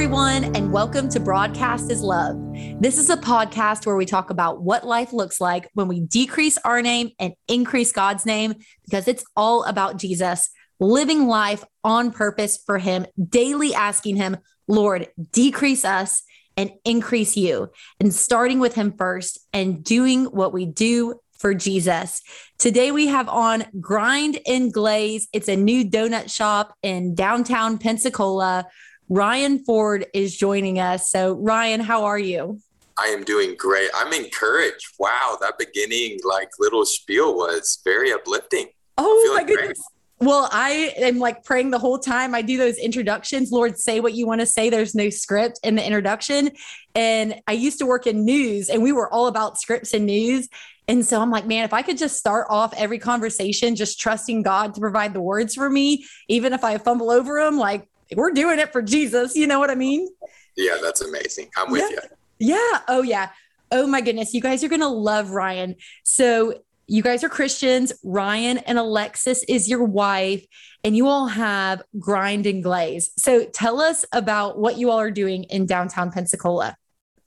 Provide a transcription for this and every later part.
everyone, and welcome to Broadcast is Love. This is a podcast where we talk about what life looks like when we decrease our name and increase God's name because it's all about Jesus, living life on purpose for Him, daily asking Him, Lord, decrease us and increase you, and starting with Him first and doing what we do for Jesus. Today we have on Grind and Glaze. It's a new donut shop in downtown Pensacola. Ryan Ford is joining us. So, Ryan, how are you? I am doing great. I'm encouraged. Wow, that beginning like little spiel was very uplifting. Oh my goodness. Great. Well, I am like praying the whole time. I do those introductions. Lord, say what you want to say. There's no script in the introduction. And I used to work in news and we were all about scripts and news. And so I'm like, man, if I could just start off every conversation just trusting God to provide the words for me, even if I fumble over them, like we're doing it for Jesus. You know what I mean? Yeah, that's amazing. I'm with yeah. you. Yeah. Oh, yeah. Oh, my goodness. You guys are going to love Ryan. So, you guys are Christians. Ryan and Alexis is your wife, and you all have Grind and Glaze. So, tell us about what you all are doing in downtown Pensacola.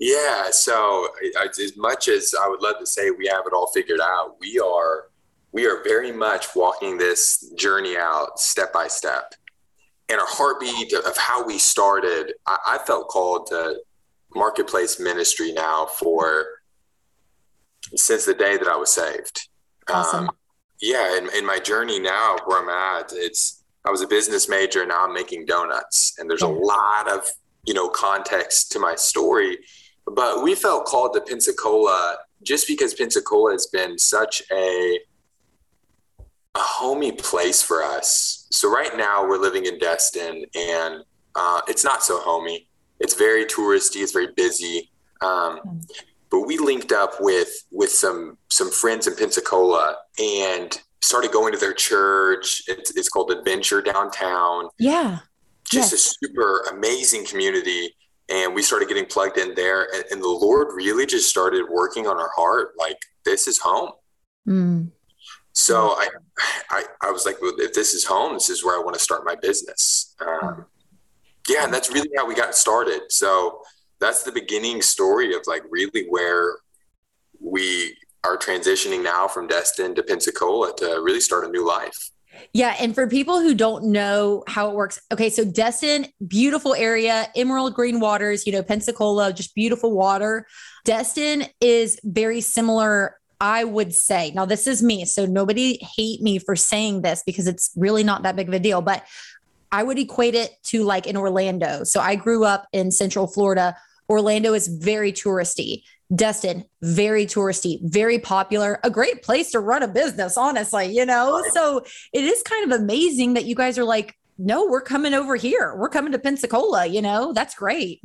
Yeah. So as much as I would love to say we have it all figured out, we are we are very much walking this journey out step by step. And our heartbeat of how we started, I, I felt called to marketplace ministry now for since the day that I was saved. Awesome. Um, yeah, in, in my journey now where I'm at, it's I was a business major, now I'm making donuts, and there's a lot of you know context to my story but we felt called to Pensacola just because Pensacola has been such a a homey place for us. So right now we're living in Destin, and uh, it's not so homey. It's very touristy. It's very busy. Um, but we linked up with with some some friends in Pensacola and started going to their church. It's, it's called Adventure Downtown. Yeah, just yes. a super amazing community and we started getting plugged in there and, and, the lord really just started working on our heart like this is home mm. So I, I i was like well, if this is home this is where i want to start my business um, yeah and that's really how we got started so that's the beginning story of like really where we are transitioning now from destin to pensacola to really start a new life yeah. And for people who don't know how it works, okay, so Destin, beautiful area, emerald green waters, you know, Pensacola, just beautiful water. Destin is very similar, I would say. Now, this is me. So nobody hate me for saying this because it's really not that big of a deal, but I would equate it to like in Orlando. So I grew up in Central Florida. Orlando is very touristy. Destin, very touristy, very popular, a great place to run a business, honestly, you know? So it is kind of amazing that you guys are like, no, we're coming over here. We're coming to Pensacola, you know? That's great.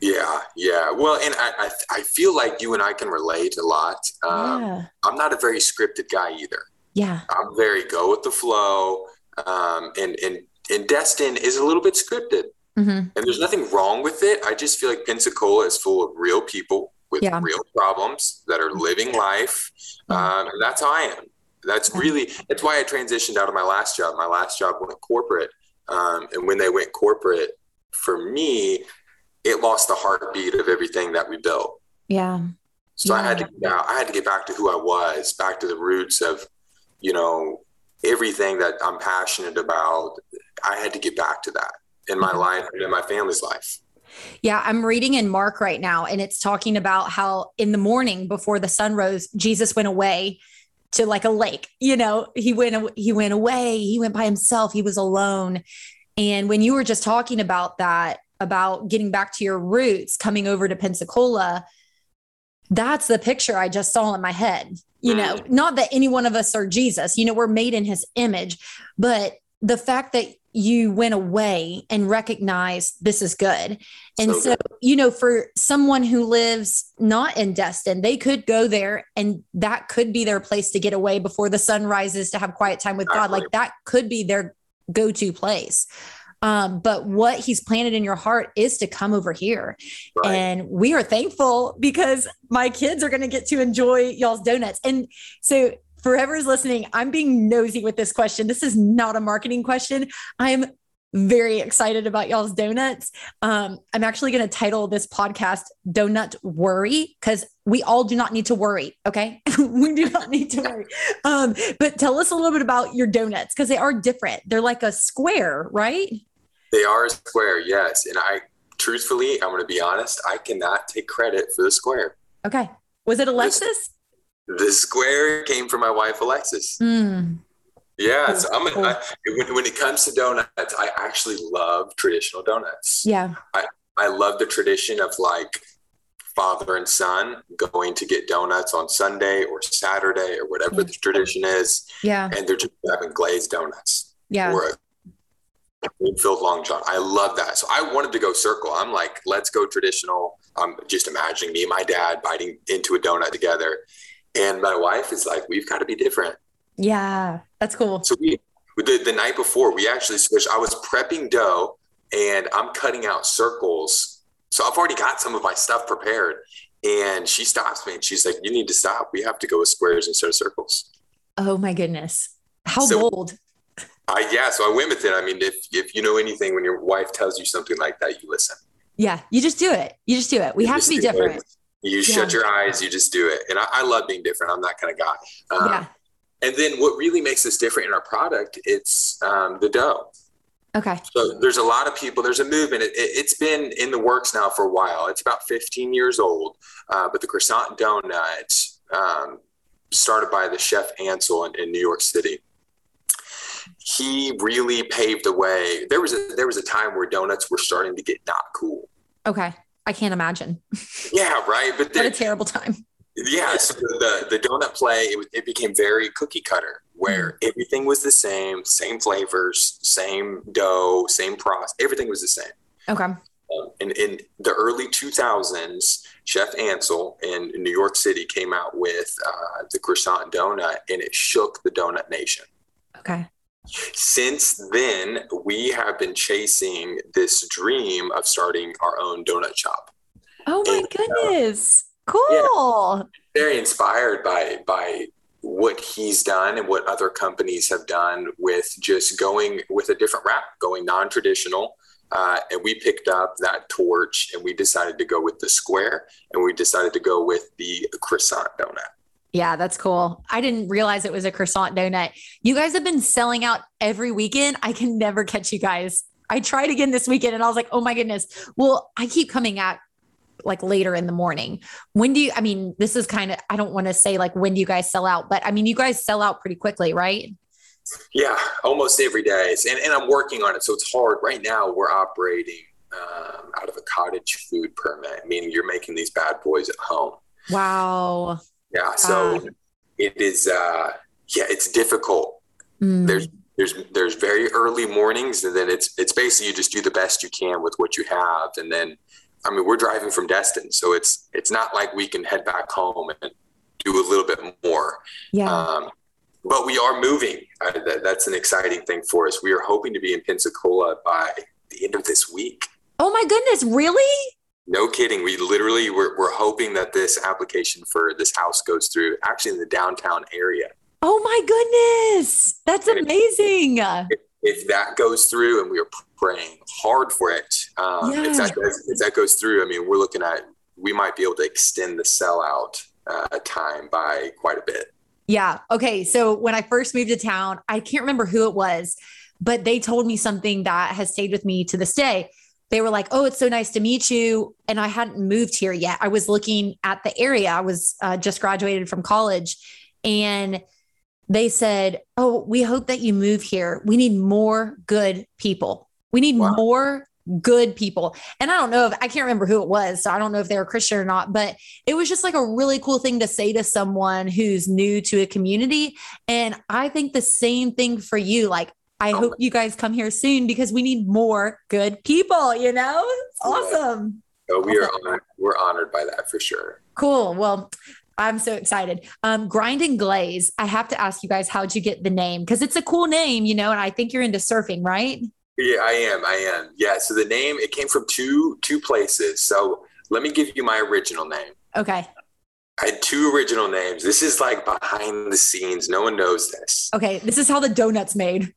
Yeah, yeah. Well, and I, I, I feel like you and I can relate a lot. Um, yeah. I'm not a very scripted guy either. Yeah. I'm very go with the flow. Um, and, and, and Destin is a little bit scripted. Mm-hmm. And there's nothing wrong with it. I just feel like Pensacola is full of real people with yeah. real problems that are living life. Um, and that's how I am. That's really, that's why I transitioned out of my last job. My last job went corporate. Um, and when they went corporate, for me, it lost the heartbeat of everything that we built. Yeah. So yeah. I had to get out. I had to get back to who I was, back to the roots of, you know, everything that I'm passionate about. I had to get back to that in my mm-hmm. life and in my family's life. Yeah, I'm reading in Mark right now, and it's talking about how in the morning before the sun rose, Jesus went away to like a lake. You know, he went he went away. He went by himself. He was alone. And when you were just talking about that, about getting back to your roots, coming over to Pensacola, that's the picture I just saw in my head. You know, not that any one of us are Jesus. You know, we're made in His image, but the fact that you went away and recognized this is good. And so, so, you know, for someone who lives not in Destin, they could go there and that could be their place to get away before the sun rises to have quiet time with exactly. God. Like that could be their go to place. Um, but what he's planted in your heart is to come over here. Right. And we are thankful because my kids are going to get to enjoy y'all's donuts. And so for whoever's listening, I'm being nosy with this question. This is not a marketing question. I'm very excited about y'all's donuts. Um, I'm actually going to title this podcast Donut Worry because we all do not need to worry. Okay. we do not need to worry. Um, but tell us a little bit about your donuts because they are different. They're like a square, right? They are a square, yes. And I truthfully, I'm going to be honest, I cannot take credit for the square. Okay. Was it Alexis? The square came from my wife, Alexis. Mm. Yeah, so I'm cool. I, when, when it comes to donuts, I actually love traditional donuts. Yeah, I, I love the tradition of like father and son going to get donuts on Sunday or Saturday or whatever the tradition is. Yeah, and they're just having glazed donuts. Yeah, or a filled long john. I love that. So I wanted to go circle. I'm like, let's go traditional. I'm just imagining me and my dad biting into a donut together, and my wife is like, we've got to be different. Yeah, that's cool. So we the, the night before we actually switched. I was prepping dough and I'm cutting out circles. So I've already got some of my stuff prepared. And she stops me and she's like, You need to stop. We have to go with squares instead of circles. Oh my goodness. How so, bold. I yeah, so I went with it. I mean, if if you know anything, when your wife tells you something like that, you listen. Yeah, you just do it. You just do it. We you have to be different. It. You yeah. shut your eyes, you just do it. And I, I, love being different. I'm that kind of guy. Um, yeah. And then what really makes us different in our product, it's um, the dough. Okay. So there's a lot of people, there's a movement. It, has it, been in the works now for a while. It's about 15 years old, uh, but the croissant donut um, started by the chef Ansel in, in, New York City. He really paved the way. There was a there was a time where donuts were starting to get not cool. Okay, I can't imagine. Yeah, right. But what a terrible time yeah so the the donut play it, it became very cookie cutter where mm. everything was the same same flavors same dough same process everything was the same okay um, and in the early 2000s chef ansel in new york city came out with uh, the croissant donut and it shook the donut nation okay since then we have been chasing this dream of starting our own donut shop oh my and, uh, goodness uh, Cool. Yeah, very inspired by by what he's done and what other companies have done with just going with a different route, going non-traditional. Uh, and we picked up that torch and we decided to go with the square and we decided to go with the croissant donut. Yeah, that's cool. I didn't realize it was a croissant donut. You guys have been selling out every weekend. I can never catch you guys. I tried again this weekend and I was like, oh my goodness. Well, I keep coming at like later in the morning. When do you, I mean, this is kind of, I don't want to say like when do you guys sell out, but I mean, you guys sell out pretty quickly, right? Yeah, almost every day. And, and I'm working on it. So it's hard. Right now, we're operating um, out of a cottage food permit, meaning you're making these bad boys at home. Wow. Yeah. So it is, uh, yeah, it's difficult. Mm. There's, there's, there's very early mornings and then it's, it's basically you just do the best you can with what you have. And then I mean, we're driving from Destin, so it's it's not like we can head back home and do a little bit more. Yeah. Um, but we are moving. Uh, that, that's an exciting thing for us. We are hoping to be in Pensacola by the end of this week. Oh my goodness! Really? No kidding. We literally we're, we're hoping that this application for this house goes through. Actually, in the downtown area. Oh my goodness! That's amazing. If, if that goes through, and we are praying hard for it, um, yeah. if, that goes, if that goes through, I mean, we're looking at we might be able to extend the sellout uh, time by quite a bit. Yeah. Okay. So when I first moved to town, I can't remember who it was, but they told me something that has stayed with me to this day. They were like, "Oh, it's so nice to meet you," and I hadn't moved here yet. I was looking at the area. I was uh, just graduated from college, and they said, "Oh, we hope that you move here. We need more good people. We need wow. more good people. And I don't know if I can't remember who it was. So I don't know if they were Christian or not, but it was just like a really cool thing to say to someone who's new to a community. And I think the same thing for you. Like, I hope you guys come here soon because we need more good people, you know? It's awesome. Oh, we are honored. We're honored by that for sure. Cool. Well, I'm so excited. Um, Grind and Glaze. I have to ask you guys, how'd you get the name? Because it's a cool name, you know, and I think you're into surfing, right? Yeah, I am. I am. Yeah. So the name it came from two two places. So let me give you my original name. Okay. I had two original names. This is like behind the scenes. No one knows this. Okay, this is how the donuts made.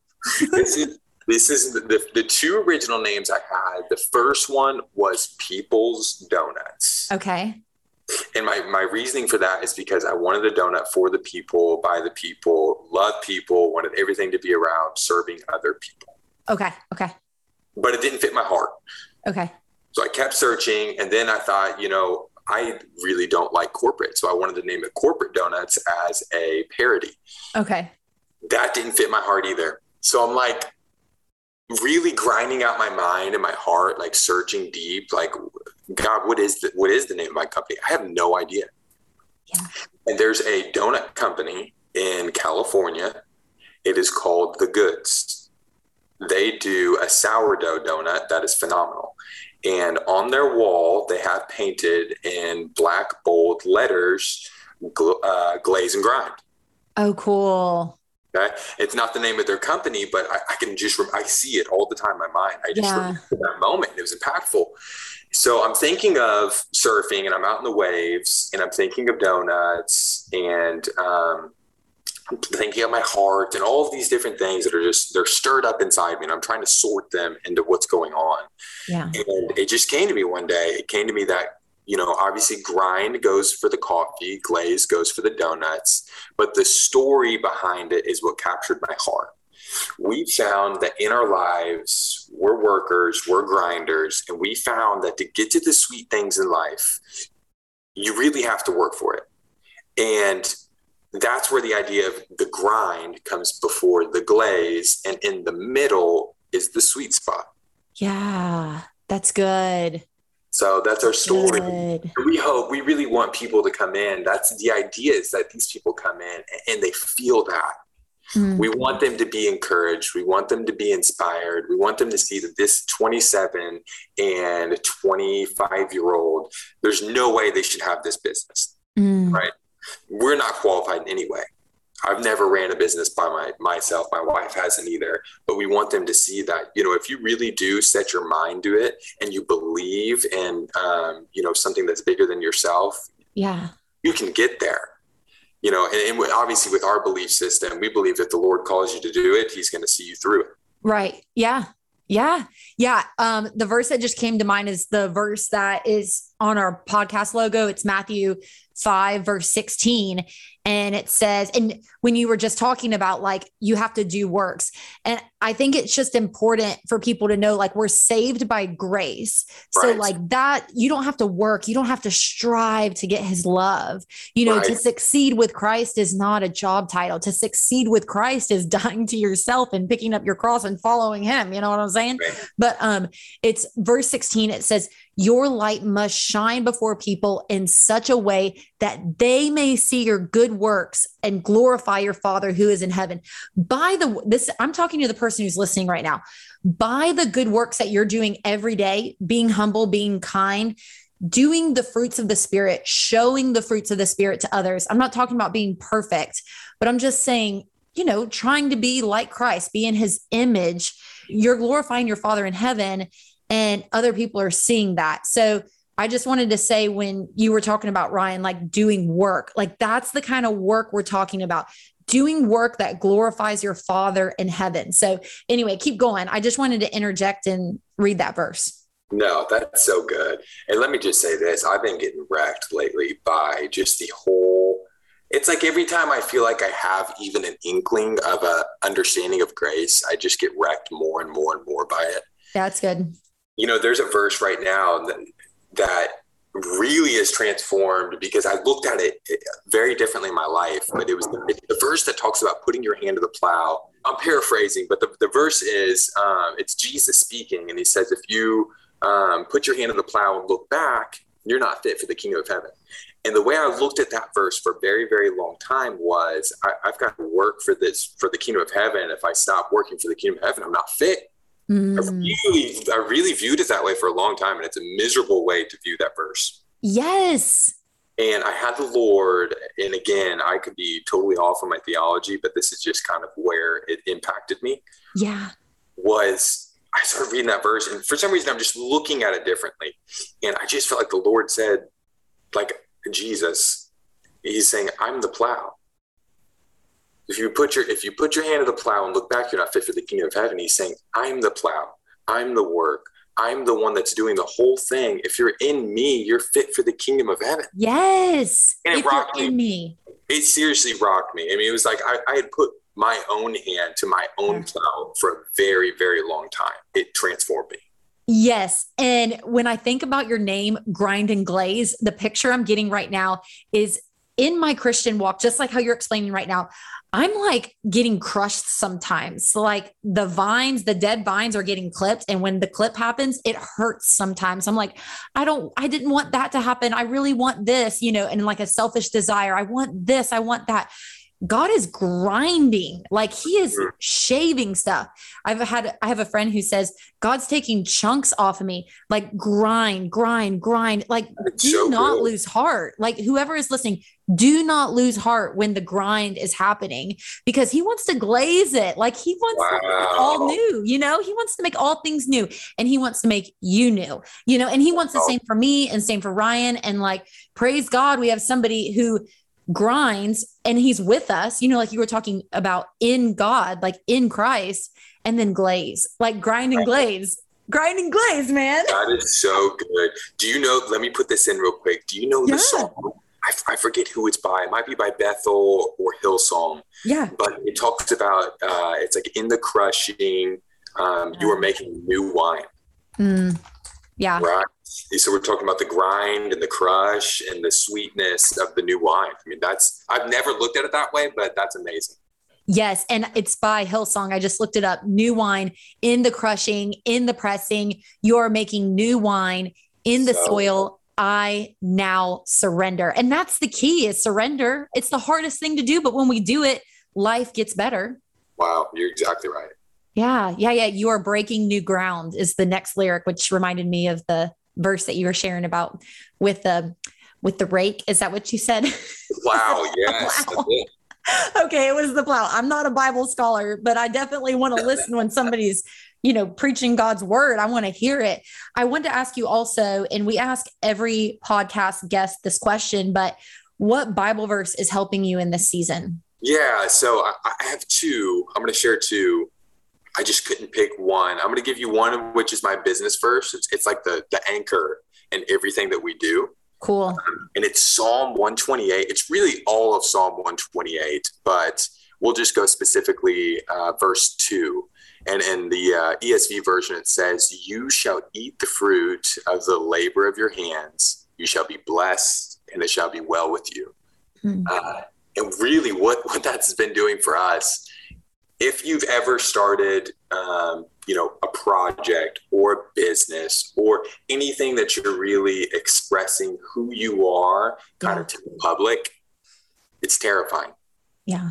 This is This is the, the, the two original names I had. The first one was People's Donuts. Okay. And my, my reasoning for that is because I wanted a donut for the people, by the people, love people, wanted everything to be around serving other people. Okay. Okay. But it didn't fit my heart. Okay. So I kept searching. And then I thought, you know, I really don't like corporate. So I wanted to name it Corporate Donuts as a parody. Okay. That didn't fit my heart either. So I'm like really grinding out my mind and my heart, like searching deep, like, God, what is the, what is the name of my company? I have no idea. Yeah. And there's a donut company in California. It is called The Goods. They do a sourdough donut that is phenomenal. And on their wall, they have painted in black bold letters, uh, glaze and grind. Oh, cool. Okay. It's not the name of their company, but I, I can just, I see it all the time in my mind. I just Yeah. remember that moment. It was impactful. So I'm thinking of surfing and I'm out in the waves and I'm thinking of donuts and um, I'm thinking of my heart and all of these different things that are just, they're stirred up inside me and I'm trying to sort them into what's going on. Yeah. And it just came to me one day. It came to me that, you know, obviously grind goes for the coffee, glaze goes for the donuts, but the story behind it is what captured my heart. We found that in our lives, we're workers, we're grinders, and we found that to get to the sweet things in life, you really have to work for it. And that's where the idea of the grind comes before the glaze, and in the middle is the sweet spot. Yeah. That's good. So that's our story. Good. We hope we really want people to come in. That's the idea is that these people come in and they feel that. Mm. We want them to be encouraged. We want them to be inspired. We want them to see that this 27 and 25 year old, there's no way they should have this business. Mm. Right. We're not qualified in any way. I've never ran a business by my myself. My wife hasn't either. But we want them to see that you know if you really do set your mind to it and you believe in um, you know something that's bigger than yourself, Yeah. you can get there. You know, and, and obviously with our belief system, we believe that the Lord calls you to do it, He's going to see you through it. Right. Yeah. Yeah. Yeah. Um, the verse that just came to mind is the verse that is on our podcast logo. It's Matthew 5, verse 16. And it says, and when you were just talking about like you have to do works, and I think it's just important for people to know like we're saved by grace. So, like that, you don't have to work, you don't have to strive to get his love. You know, to succeed with Christ is not a job title. To succeed with Christ is dying to yourself and picking up your cross and following him. You know what I'm saying? Right. But um, it's verse 16, it says, Your light must shine before people in such a way that they may see your good works and glorify your Father who is in heaven. By the this, I'm talking to the person who's listening right now. By the good works that you're doing every day, being humble, being kind, doing the fruits of the Spirit, showing the fruits of the Spirit to others. I'm not talking about being perfect, but I'm just saying, you know, trying to be like Christ, be in his image. You're glorifying your Father in heaven, and other people are seeing that. So I just wanted to say when you were talking about Ryan, like doing work, like that's the kind of work we're talking about. Doing work that glorifies your Father in heaven. So, anyway, keep going. I just wanted to interject and read that verse. No, that's so good. And let me just say this I've been getting wrecked lately by just the whole. It's like every time I feel like I have even an inkling of a understanding of grace, I just get wrecked more and more and more by it. That's good. You know, there's a verse right now that, that really is transformed because I looked at it very differently in my life, but it was the, the verse that talks about putting your hand to the plow. I'm paraphrasing, but the, the verse is um, it's Jesus speaking, and he says, If you um, put your hand to the plow and look back, you're not fit for the kingdom of heaven. And the way I looked at that verse for a very, very long time was I, I've got to work for this, for the kingdom of heaven. If I stop working for the kingdom of heaven, I'm not fit. I Mm. really, I really viewed it that way for a long time, and it's a miserable way to view that verse. Yes. And I had the Lord, and again, I could be totally off on my theology, but this is just kind of where it impacted me. Yeah. Was I started reading that verse, and for some reason, I'm just looking at it differently, and I just felt like the Lord said, like Jesus, He's saying, "I'm the plow." If you put your if you put your hand to the plow and look back, you're not fit for the kingdom of heaven. He's saying, I'm the plow, I'm the work, I'm the one that's doing the whole thing. If you're in me, you're fit for the kingdom of heaven. Yes. And it if rocked you're me. in me. It seriously rocked me. I mean, it was like I, I had put my own hand to my own plow for a very, very long time. It transformed me. Yes. And when I think about your name, Grind and Glaze, the picture I'm getting right now is in my Christian walk, just like how you're explaining right now. I'm like getting crushed sometimes. So like the vines, the dead vines are getting clipped. And when the clip happens, it hurts sometimes. I'm like, I don't, I didn't want that to happen. I really want this, you know, and like a selfish desire. I want this, I want that. God is grinding, like he is Mhm. shaving stuff. I've had, I have a friend who says, God's taking chunks off of me, like grind, grind, grind. Like, It's do so not good. lose heart. Like, whoever is listening, do not lose heart when the grind is happening because he wants to glaze it. Like, he wants it all new, you know, he wants to make all things new and he wants to make you new, you know, and he wants the same for me and same for Ryan. And like, praise God, we have somebody who grinds and he's with us, you know, like you were talking about in God, like in Christ, and then glaze, like grind and glaze, grind and glaze, man. That is so good. Do you know? Let me put this in real quick. Do you know Yeah. the song? I, I forget who it's by. It might be by Bethel or Hillsong, Yeah. but it talks about uh, it's like in the crushing, um, you are making new wine, Mm, yeah. right? So we're talking about the grind and the crush and the sweetness of the new wine. I mean, that's I've never looked at it that way, but that's amazing. Yes. And it's by Hillsong. I just looked it up. New wine in the crushing, in the pressing. You're making new wine in the So- soil. I now surrender. And that's the key is surrender. It's the hardest thing to do, but when we do it, life gets better. Wow, you're exactly right. Yeah. Yeah. Yeah. You are breaking new ground is the next lyric, which reminded me of the verse that you were sharing about with the with the rake. Is that what you said? Wow, yes. Wow. okay, it was the plow. I'm not a Bible scholar, but I definitely want to listen when somebody's, you know, preaching God's word. I want to hear it. I want to ask you also, and we ask every podcast guest this question, but what Bible verse is helping you in this season? Yeah, so I, I have two. I'm going to share two. I just couldn't pick one. I'm going to give you one, which is my business first. It's, it's like the the anchor in everything that we do, Cool. and it's Psalm 128. It's really all of Psalm 128, but we'll just go specifically uh, verse two. And in the uh, ESV version, it says, "You shall eat the fruit of the labor of your hands. You shall be blessed, and it shall be well with you." Hmm. Uh, and really what what that's been doing for us if you've ever started um, you know a project or a business or anything that you're really expressing who you are kind of to the public it's terrifying Yeah.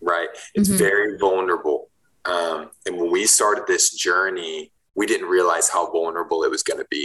right it's Mhm. very vulnerable um, and when we started this journey we didn't realize how vulnerable it was going to be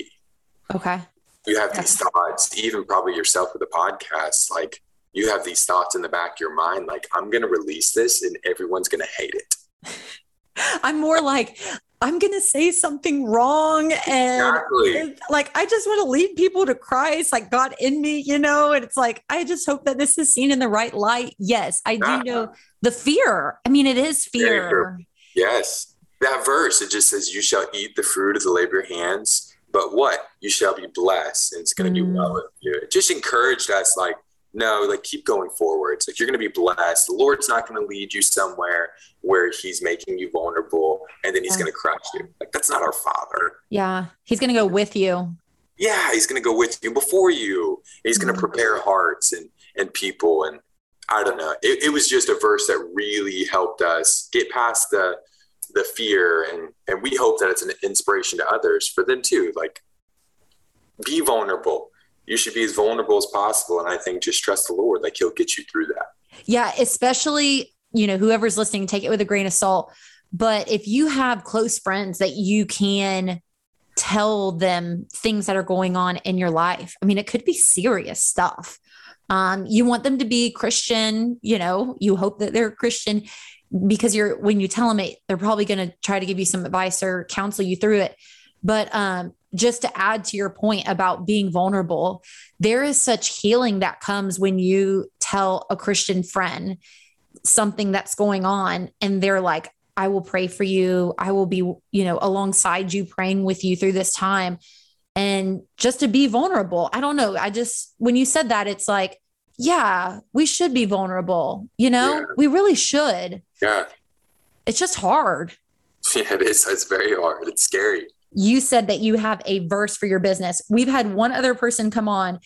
Okay. you have these thoughts, even probably yourself with a podcast, like you have these thoughts in the back of your mind, like I'm going to release this and everyone's going to hate it. I'm more like, I'm going to say something wrong. And Exactly. like, I just want to lead people to Christ, like God in me, you know? And it's like, I just hope that this is seen in the right light. Yes, I do Yeah. know the fear. I mean, it is fear. Yes. That verse, it just says, You shall eat the fruit of the labor of your hands, but what? You shall be blessed and it's going to do Mm. well with you. It just encouraged us, like, no, like keep going forward. Like you're going to be blessed. The Lord's not going to lead you somewhere where He's making you vulnerable and then He's Yeah. going to crush you. Like, that's not our Father. Yeah. He's going to go with you. yeah he's going to go with you before you he's going Mhm. to prepare hearts and and people and i don't know it, it was just a verse that really helped us get past the the fear and and we hope that it's an inspiration to others for them too like be vulnerable you should be as vulnerable as possible and i think just trust the lord like he'll get you through that Yeah. Especially, you know, whoever's listening, take it with a grain of salt. But if you have close friends that you can tell them things that are going on in your life, I mean, it could be serious stuff. Um, you want them to be Christian, you know, you hope that they're Christian because you're when you tell them it, they're probably going to try to give you some advice or counsel you through it. But um, just to add to your point about being vulnerable, there is such healing that comes when you tell a Christian friend something that's going on and they're like, I will pray for you. I will be, you know, alongside you, praying with you through this time. And just to be vulnerable. I don't know. I just, when you said that, it's like, yeah, we should be vulnerable. You know, yeah. we really should. Yeah. It's just hard. Yeah, it is. It's very hard. It's scary. You said that you have a verse for your business. We've had one other person come on.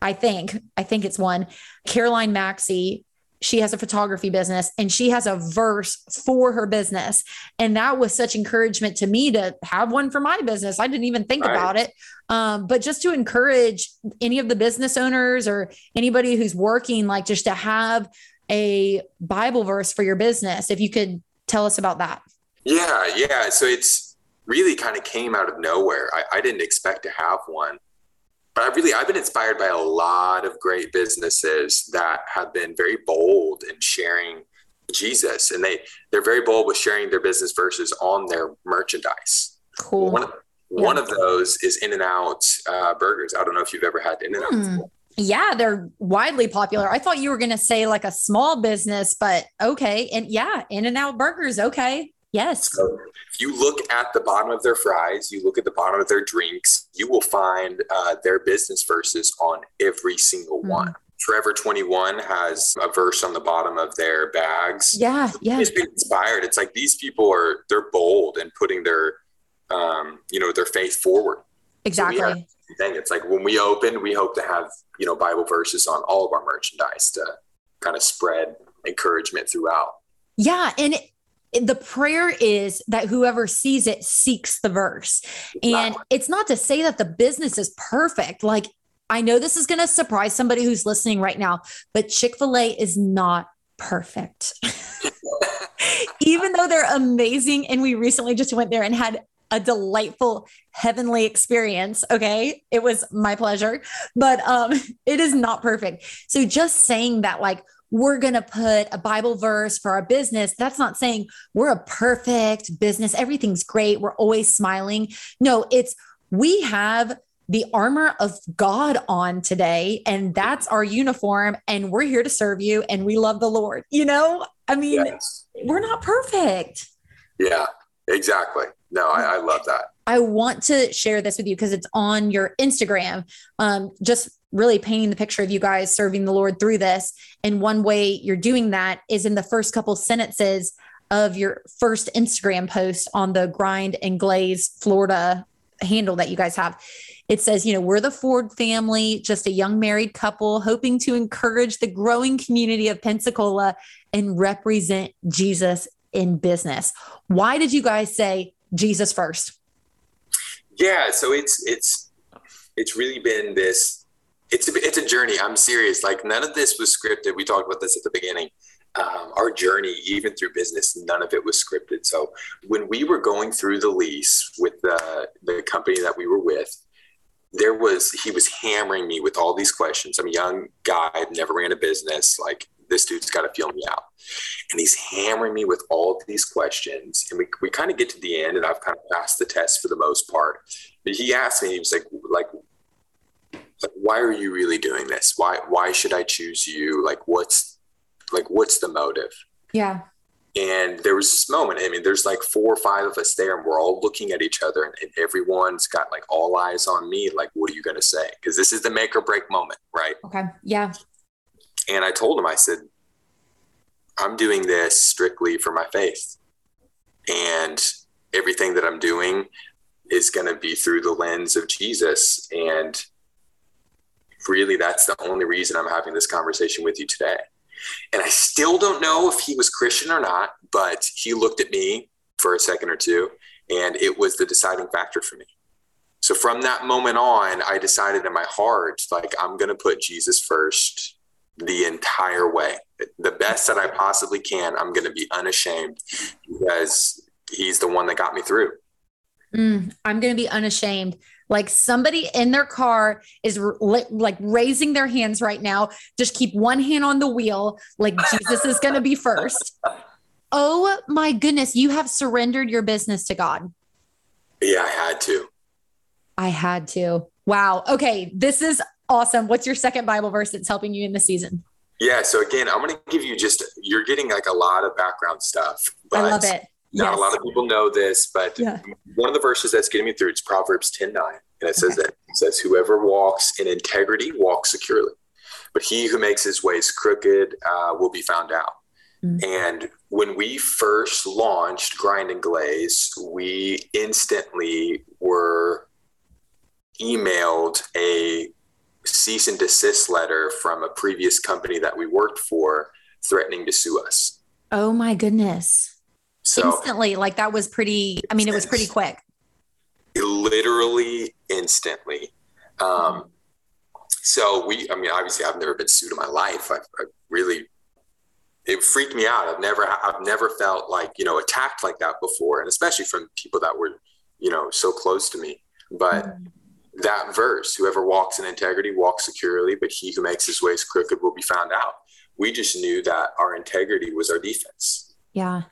I think, I think it's one, Caroline Maxey she has a photography business and she has a verse for her business. And that was such encouragement to me to have one for my business. I didn't even think right. about it. Um, but just to encourage any of the business owners or anybody who's working, like just to have a Bible verse for your business, if you could tell us about that. Yeah, yeah. So it's really kind of came out of nowhere. I, I didn't expect to have one but I really I've been inspired by a lot of great businesses that have been very bold in sharing Jesus, and they they're very bold with sharing their business verses on their merchandise. Cool. One of, yeah. one of those is In and Out uh, Burgers. I don't know if you've ever had In and Out. Hmm. Yeah, they're widely popular. I thought you were going to say like a small business, but okay. And yeah, In and Out Burgers. Okay. Yes. So if you look at the bottom of their fries, you look at the bottom of their drinks, you will find uh, their business verses on every single mm. one. Forever 21 has a verse on the bottom of their bags. Yeah, yeah. It's been inspired. It's like these people are they're bold and putting their um, you know, their faith forward. Exactly. So thing. It's like when we open, we hope to have, you know, Bible verses on all of our merchandise to kind of spread encouragement throughout. Yeah. And the prayer is that whoever sees it seeks the verse. And wow. it's not to say that the business is perfect. Like, I know this is going to surprise somebody who's listening right now, but Chick fil A is not perfect. Even though they're amazing. And we recently just went there and had a delightful heavenly experience okay it was my pleasure but um it is not perfect so just saying that like we're going to put a Bible verse for our business. That's not saying we're a perfect business. Everything's great. We're always smiling. No, it's we have the armor of God on today, and that's our uniform, and we're here to serve you, and we love the Lord. You know, I mean, yes. we're not perfect. Yeah, exactly. No, I, I love that. I want to share this with you because it's on your Instagram. Um, just really painting the picture of you guys serving the Lord through this. And one way you're doing that is in the first couple sentences of your first Instagram post on the Grind and Glaze Florida handle that you guys have. It says, you know, we're the Ford family, just a young married couple hoping to encourage the growing community of Pensacola and represent Jesus in business. Why did you guys say Jesus first? Yeah, so it's it's it's really been this it's a, it's a journey. I'm serious. Like none of this was scripted. We talked about this at the beginning. Um, our journey, even through business, none of it was scripted. So when we were going through the lease with the the company that we were with, there was he was hammering me with all these questions. I'm a young guy, never ran a business. Like this dude's got to feel me out, and he's hammering me with all of these questions. And we we kind of get to the end, and I've kind of passed the test for the most part. But he asked me, he was like, like why are you really doing this? Why why should I choose you? Like what's like what's the motive? Yeah. And there was this moment. I mean, there's like four or five of us there, and we're all looking at each other, and, and everyone's got like all eyes on me. Like, what are you going to say? Because this is the make or break moment, right? Okay. Yeah. And I told him, I said, I'm doing this strictly for my faith. And everything that I'm doing is going to be through the lens of Jesus. And really that's the only reason I'm having this conversation with you today. And I still don't know if he was Christian or not, but he looked at me for a second or two, and it was the deciding factor for me. So from that moment on, I decided in my heart, like, I'm going to put Jesus first the entire way. The best that I possibly can, I'm going to be unashamed because he's the one that got me through. Mm, I'm going to be unashamed. Like somebody in their car is like raising their hands right now. Just keep one hand on the wheel, like Jesus is going to be first. Oh my goodness, you have surrendered your business to God. Yeah, I had to. I had to. Wow. Okay, this is awesome. What's your second Bible verse that's helping you in the season? Yeah. So again, I'm going to give you just, you're getting like a lot of background stuff. but I love it. Not yes. a lot of people know this, but yeah. one of the verses that's getting me through it's Proverbs 10 9. And it says okay. that it says, Whoever walks in integrity walks securely, but he who makes his ways crooked uh, will be found out. Mm-hmm. And when we first launched Grind and Glaze, we instantly were emailed a cease and desist letter from a previous company that we worked for threatening to sue us. Oh my goodness. So instantly, like that was pretty, I mean, it was pretty quick. Literally instantly. Um, so we, I mean, obviously I've never been sued in my life. I, I really, it freaked me out. I've never, I've never felt like, you know, attacked like that before. And especially from people that were, you know, so close to me. But mm-hmm that verse whoever walks in integrity walks securely but he who makes his ways crooked will be found out we just knew that our integrity was our defense yeah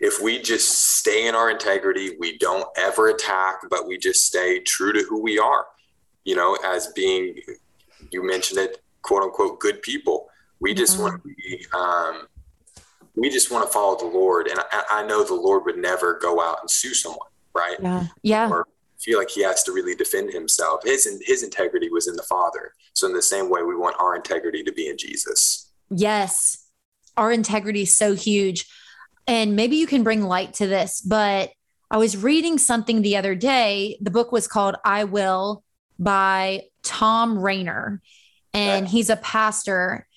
if we just stay in our integrity we don't ever attack but we just stay true to who we are you know as being you mentioned it quote unquote good people we just mm-hmm. want to be um, we just want to follow the lord and I, I know the lord would never go out and sue someone right yeah yeah or, feel like he has to really defend himself. His his integrity was in the Father. So in the same way, we want our integrity to be in Jesus. Yes, our integrity is so huge, and maybe you can bring light to this. But I was reading something the other day. The book was called "I Will" by Thom Rainer, and he's a pastor,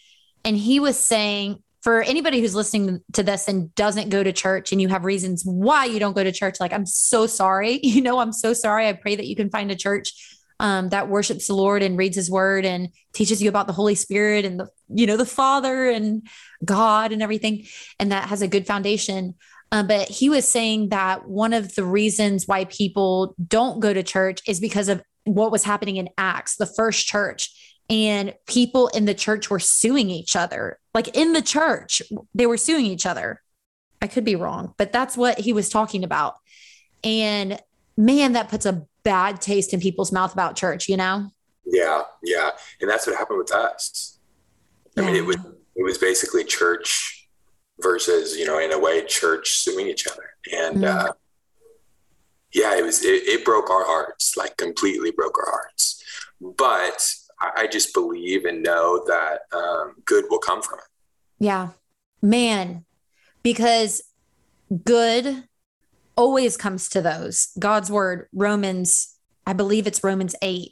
and he was saying for anybody who's listening to this and doesn't go to church and you have reasons why you don't go to church, like I'm so sorry. You know, I'm so sorry. I pray that you can find a church um, that worships the Lord and reads his word and teaches you about the Holy Spirit and the, you know, the Father and God and everything. And that has a good foundation. Uh, but he was saying that one of the reasons why people don't go to church is because of what was happening in Acts, the first church and people in the church were suing each other. Like in the church, they were suing each other. I could be wrong, but that's what he was talking about. And man, that puts a bad taste in people's mouth about church, you know? Yeah, yeah. And that's what happened with us. I mean, it was it was basically church versus, you know, in a way, church suing each other. And mm. uh yeah, it was it, it broke our hearts, like completely broke our hearts. But I, just believe and know that um, good will come from it. Yeah, man, because good always comes to those. God's word, Romans, I believe it's Romans 8.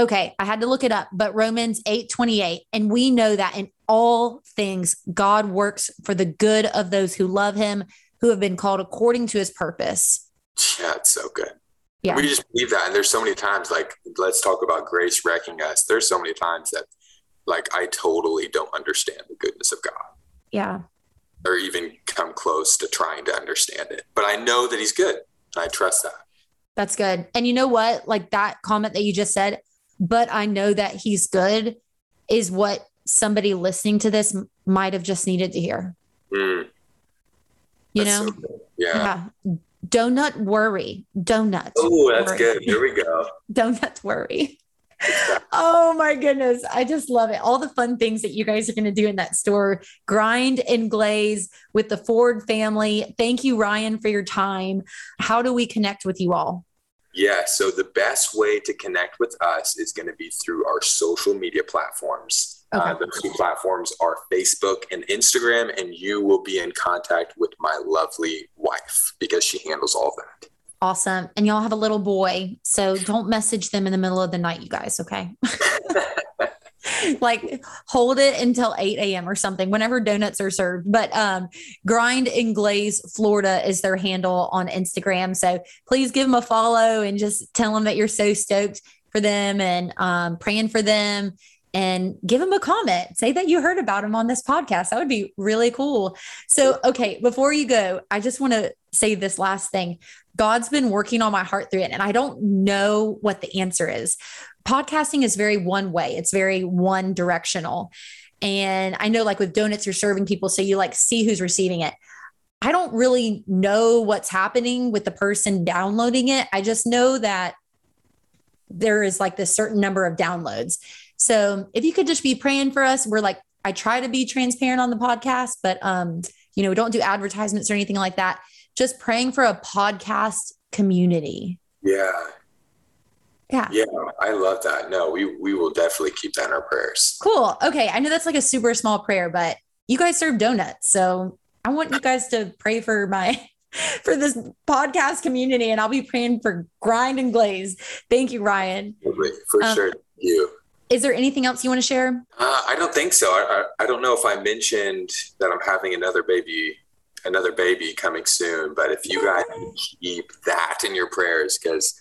Okay, I had to look it up, but Romans 8 28. And we know that in all things, God works for the good of those who love him, who have been called according to his purpose. Yeah, it's so good. Yeah. We just believe that. And there's so many times, like, let's talk about grace wrecking us. There's so many times that, like, I totally don't understand the goodness of God. Yeah. Or even come close to trying to understand it. But I know that He's good. I trust that. That's good. And you know what? Like that comment that you just said, but I know that He's good is what somebody listening to this might have just needed to hear. Mm. You know? So yeah. yeah donut worry. Donut. Oh, that's worry. good. Here we go. Donut worry. oh my goodness. I just love it. All the fun things that you guys are going to do in that store. Grind and glaze with the Ford family. Thank you, Ryan, for your time. How do we connect with you all? Yeah, so the best way to connect with us is going to be through our social media platforms. Okay. Uh, those two platforms are Facebook and Instagram, and you will be in contact with my lovely wife because she handles all that. Awesome. And y'all have a little boy. So don't message them in the middle of the night, you guys, okay? like hold it until 8 a.m. or something whenever donuts are served. But um, Grind and Glaze Florida is their handle on Instagram. So please give them a follow and just tell them that you're so stoked for them and um, praying for them and give them a comment. Say that you heard about them on this podcast. That would be really cool. So, okay, before you go, I just want to say this last thing. God's been working on my heart through it, and I don't know what the answer is. Podcasting is very one way, it's very one directional. And I know, like with donuts, you're serving people, so you like see who's receiving it. I don't really know what's happening with the person downloading it. I just know that there is like this certain number of downloads. So if you could just be praying for us, we're like I try to be transparent on the podcast, but um, you know, don't do advertisements or anything like that. Just praying for a podcast community. Yeah. Yeah. Yeah. I love that. No, we we will definitely keep that in our prayers. Cool. Okay. I know that's like a super small prayer, but you guys serve donuts. So I want you guys to pray for my for this podcast community and I'll be praying for grind and glaze. Thank you, Ryan. For um, sure. Thank you. Is there anything else you want to share? Uh, I don't think so. I, I, I don't know if I mentioned that I'm having another baby, another baby coming soon. But if you guys keep that in your prayers, because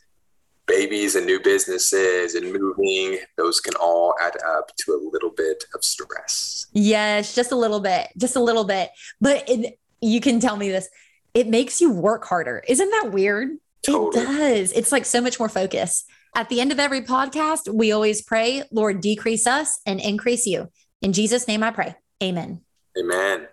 babies and new businesses and moving, those can all add up to a little bit of stress. Yes, just a little bit, just a little bit. But it, you can tell me this it makes you work harder. Isn't that weird? Totally. It does. It's like so much more focus. At the end of every podcast, we always pray, Lord, decrease us and increase you. In Jesus' name I pray. Amen. Amen.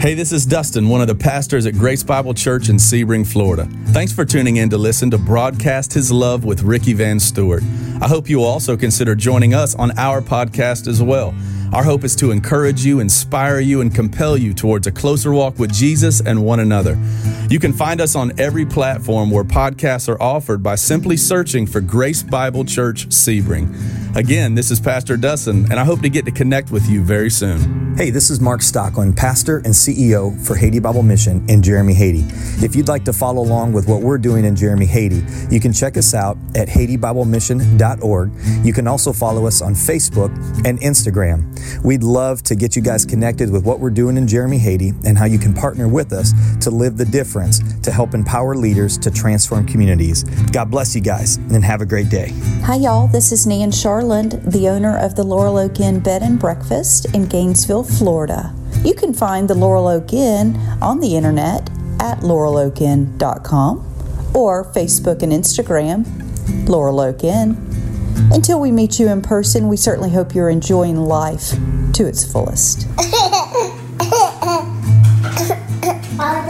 Hey, this is Dustin, one of the pastors at Grace Bible Church in Sebring, Florida. Thanks for tuning in to listen to Broadcast His Love with Ricky Van Stewart. I hope you will also consider joining us on our podcast as well. Our hope is to encourage you, inspire you, and compel you towards a closer walk with Jesus and one another. You can find us on every platform where podcasts are offered by simply searching for Grace Bible Church Sebring. Again, this is Pastor Dustin, and I hope to get to connect with you very soon. Hey, this is Mark Stockland, pastor and CEO for Haiti Bible Mission in Jérémie, Haiti. If you'd like to follow along with what we're doing in Jérémie, Haiti, you can check us out at HaitiBibleMission.org. You can also follow us on Facebook and Instagram. We'd love to get you guys connected with what we're doing in Jérémie Haiti, and how you can partner with us to live the difference to help empower leaders to transform communities. God bless you guys and have a great day. Hi, y'all. This is Nan Charland, the owner of the Laurel Oak Inn Bed and Breakfast in Gainesville, Florida. You can find the Laurel Oak Inn on the internet at laureloakinn.com or Facebook and Instagram, Laurel Oak Inn. Until we meet you in person, we certainly hope you're enjoying life to its fullest.